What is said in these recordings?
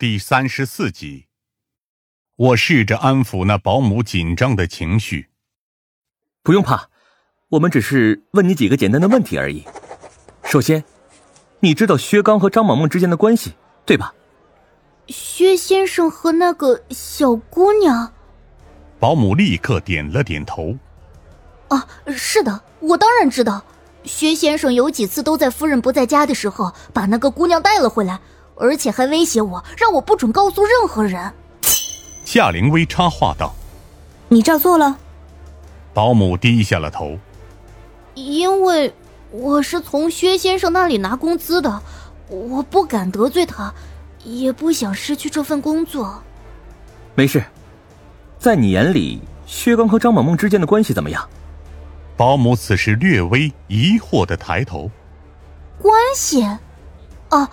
第三十四集，我试着安抚那保姆紧张的情绪。不用怕，我们只是问你几个简单的问题而已。首先，你知道薛刚和张萌萌之间的关系，对吧？薛先生和那个小姑娘，保姆立刻点了点头。啊，是的，我当然知道。薛先生有几次都在夫人不在家的时候把那个姑娘带了回来。而且还威胁我，让我不准告诉任何人。夏灵薇插话道：“你照做了。”保姆低下了头。因为我是从薛先生那里拿工资的，我不敢得罪他，也不想失去这份工作。没事，在你眼里，薛刚和张萌萌之间的关系怎么样？保姆此时略微疑惑的抬头。关系。啊，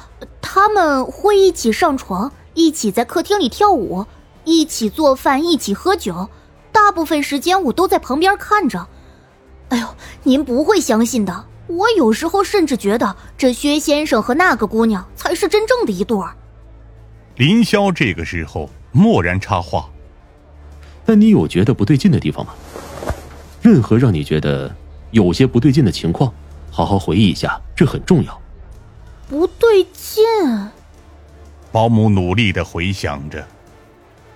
他们会一起上床，一起在客厅里跳舞，一起做饭，一起喝酒。大部分时间我都在旁边看着。哎呦，您不会相信的，我有时候甚至觉得这薛先生和那个姑娘才是真正的一对儿。林霄这个时候蓦然插话：“那你有觉得不对劲的地方吗？任何让你觉得有些不对劲的情况，好好回忆一下，这很重要。”不对劲，保姆努力的回想着。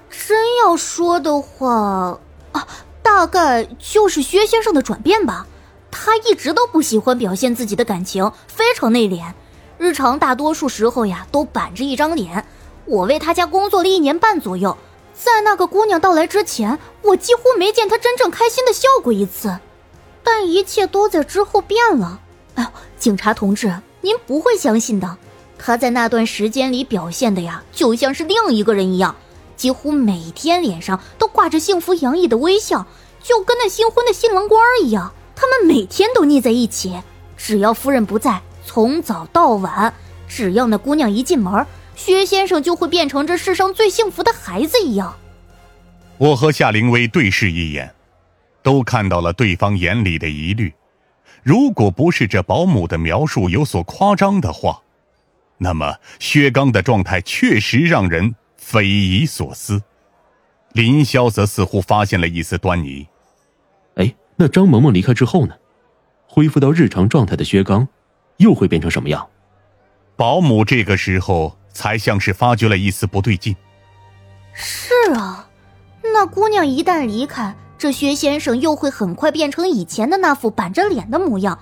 真要说的话，啊，大概就是薛先生的转变吧。他一直都不喜欢表现自己的感情，非常内敛，日常大多数时候呀都板着一张脸。我为他家工作了一年半左右，在那个姑娘到来之前，我几乎没见他真正开心的笑过一次。但一切都在之后变了。哎呦，警察同志。您不会相信的，他在那段时间里表现的呀，就像是另一个人一样，几乎每天脸上都挂着幸福洋溢的微笑，就跟那新婚的新郎官一样。他们每天都腻在一起，只要夫人不在，从早到晚，只要那姑娘一进门，薛先生就会变成这世上最幸福的孩子一样。我和夏灵薇对视一眼，都看到了对方眼里的疑虑。如果不是这保姆的描述有所夸张的话，那么薛刚的状态确实让人匪夷所思。林萧则似乎发现了一丝端倪。哎，那张萌萌离开之后呢？恢复到日常状态的薛刚，又会变成什么样？保姆这个时候才像是发觉了一丝不对劲。是啊，那姑娘一旦离开。这薛先生又会很快变成以前的那副板着脸的模样，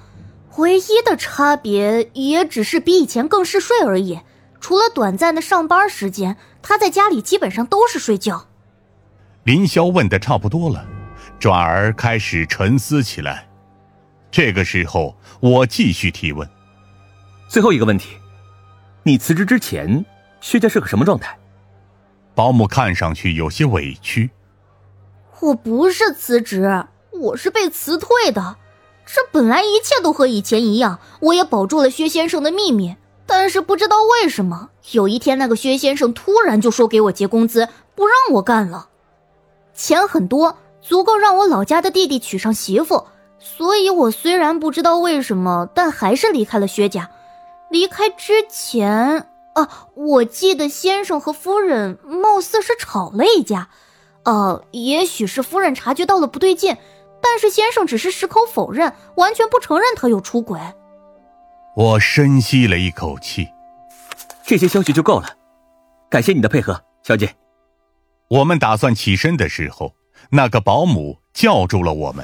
唯一的差别也只是比以前更嗜睡而已。除了短暂的上班时间，他在家里基本上都是睡觉。林霄问的差不多了，转而开始沉思起来。这个时候，我继续提问：最后一个问题，你辞职之前，薛家是个什么状态？保姆看上去有些委屈。我不是辞职，我是被辞退的。这本来一切都和以前一样，我也保住了薛先生的秘密。但是不知道为什么，有一天那个薛先生突然就说给我结工资，不让我干了。钱很多，足够让我老家的弟弟娶上媳妇。所以我虽然不知道为什么，但还是离开了薛家。离开之前啊，我记得先生和夫人貌似是吵了一架。呃，也许是夫人察觉到了不对劲，但是先生只是矢口否认，完全不承认他有出轨。我深吸了一口气，这些消息就够了，感谢你的配合，小姐。我们打算起身的时候，那个保姆叫住了我们。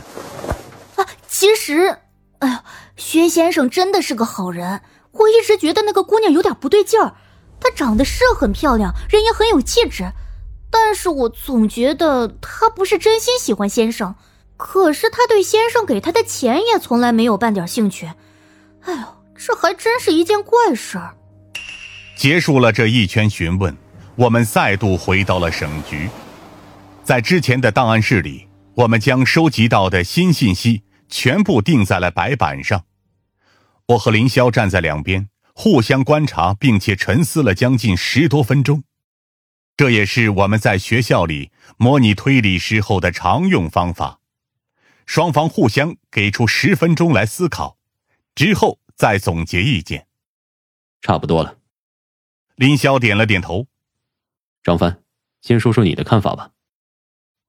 啊，其实，哎呀，薛先生真的是个好人，我一直觉得那个姑娘有点不对劲儿，她长得是很漂亮，人也很有气质。但是我总觉得他不是真心喜欢先生，可是他对先生给他的钱也从来没有半点兴趣。哎呦，这还真是一件怪事儿。结束了这一圈询问，我们再度回到了省局，在之前的档案室里，我们将收集到的新信息全部钉在了白板上。我和林霄站在两边，互相观察，并且沉思了将近十多分钟。这也是我们在学校里模拟推理时候的常用方法。双方互相给出十分钟来思考，之后再总结意见。差不多了。林霄点了点头。张帆，先说说你的看法吧。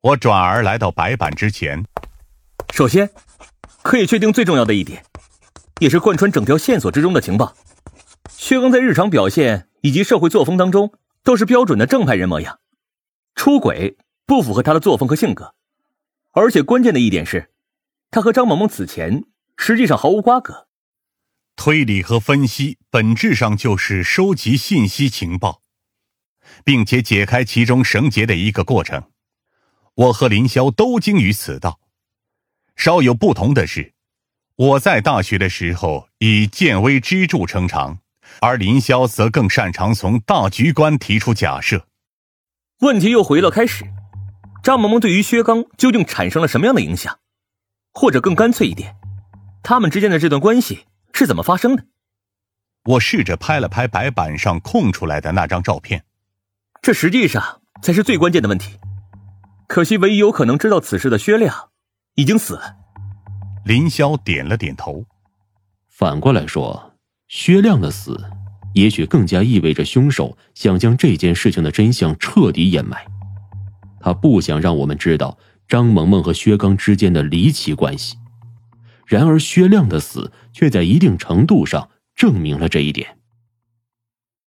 我转而来到白板之前。首先，可以确定最重要的一点，也是贯穿整条线索之中的情报：薛刚在日常表现以及社会作风当中，都是标准的正派人模样。出轨不符合他的作风和性格，而且关键的一点是，他和张萌萌此前实际上毫无瓜葛。推理和分析本质上就是收集信息情报，并且解开其中绳结的一个过程。我和林霄都精于此道。稍有不同的是，我在大学的时候以见微知著称长，而林霄则更擅长从大局观提出假设。问题又回到开始，张萌萌对于薛刚究竟产生了什么样的影响？或者更干脆一点，他们之间的这段关系是怎么发生的？我试着拍了拍白板上空出来的那张照片，这实际上才是最关键的问题。可惜，唯一有可能知道此事的薛亮已经死了。林霄点了点头。反过来说，薛亮的死，也许更加意味着凶手想将这件事情的真相彻底掩埋。他不想让我们知道张萌萌和薛刚之间的离奇关系。然而，薛亮的死却在一定程度上证明了这一点。